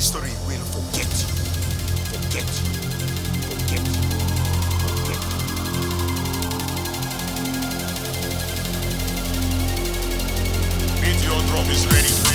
history will forget you. Forget you. Forget you. Forget. Meteor drop is ready.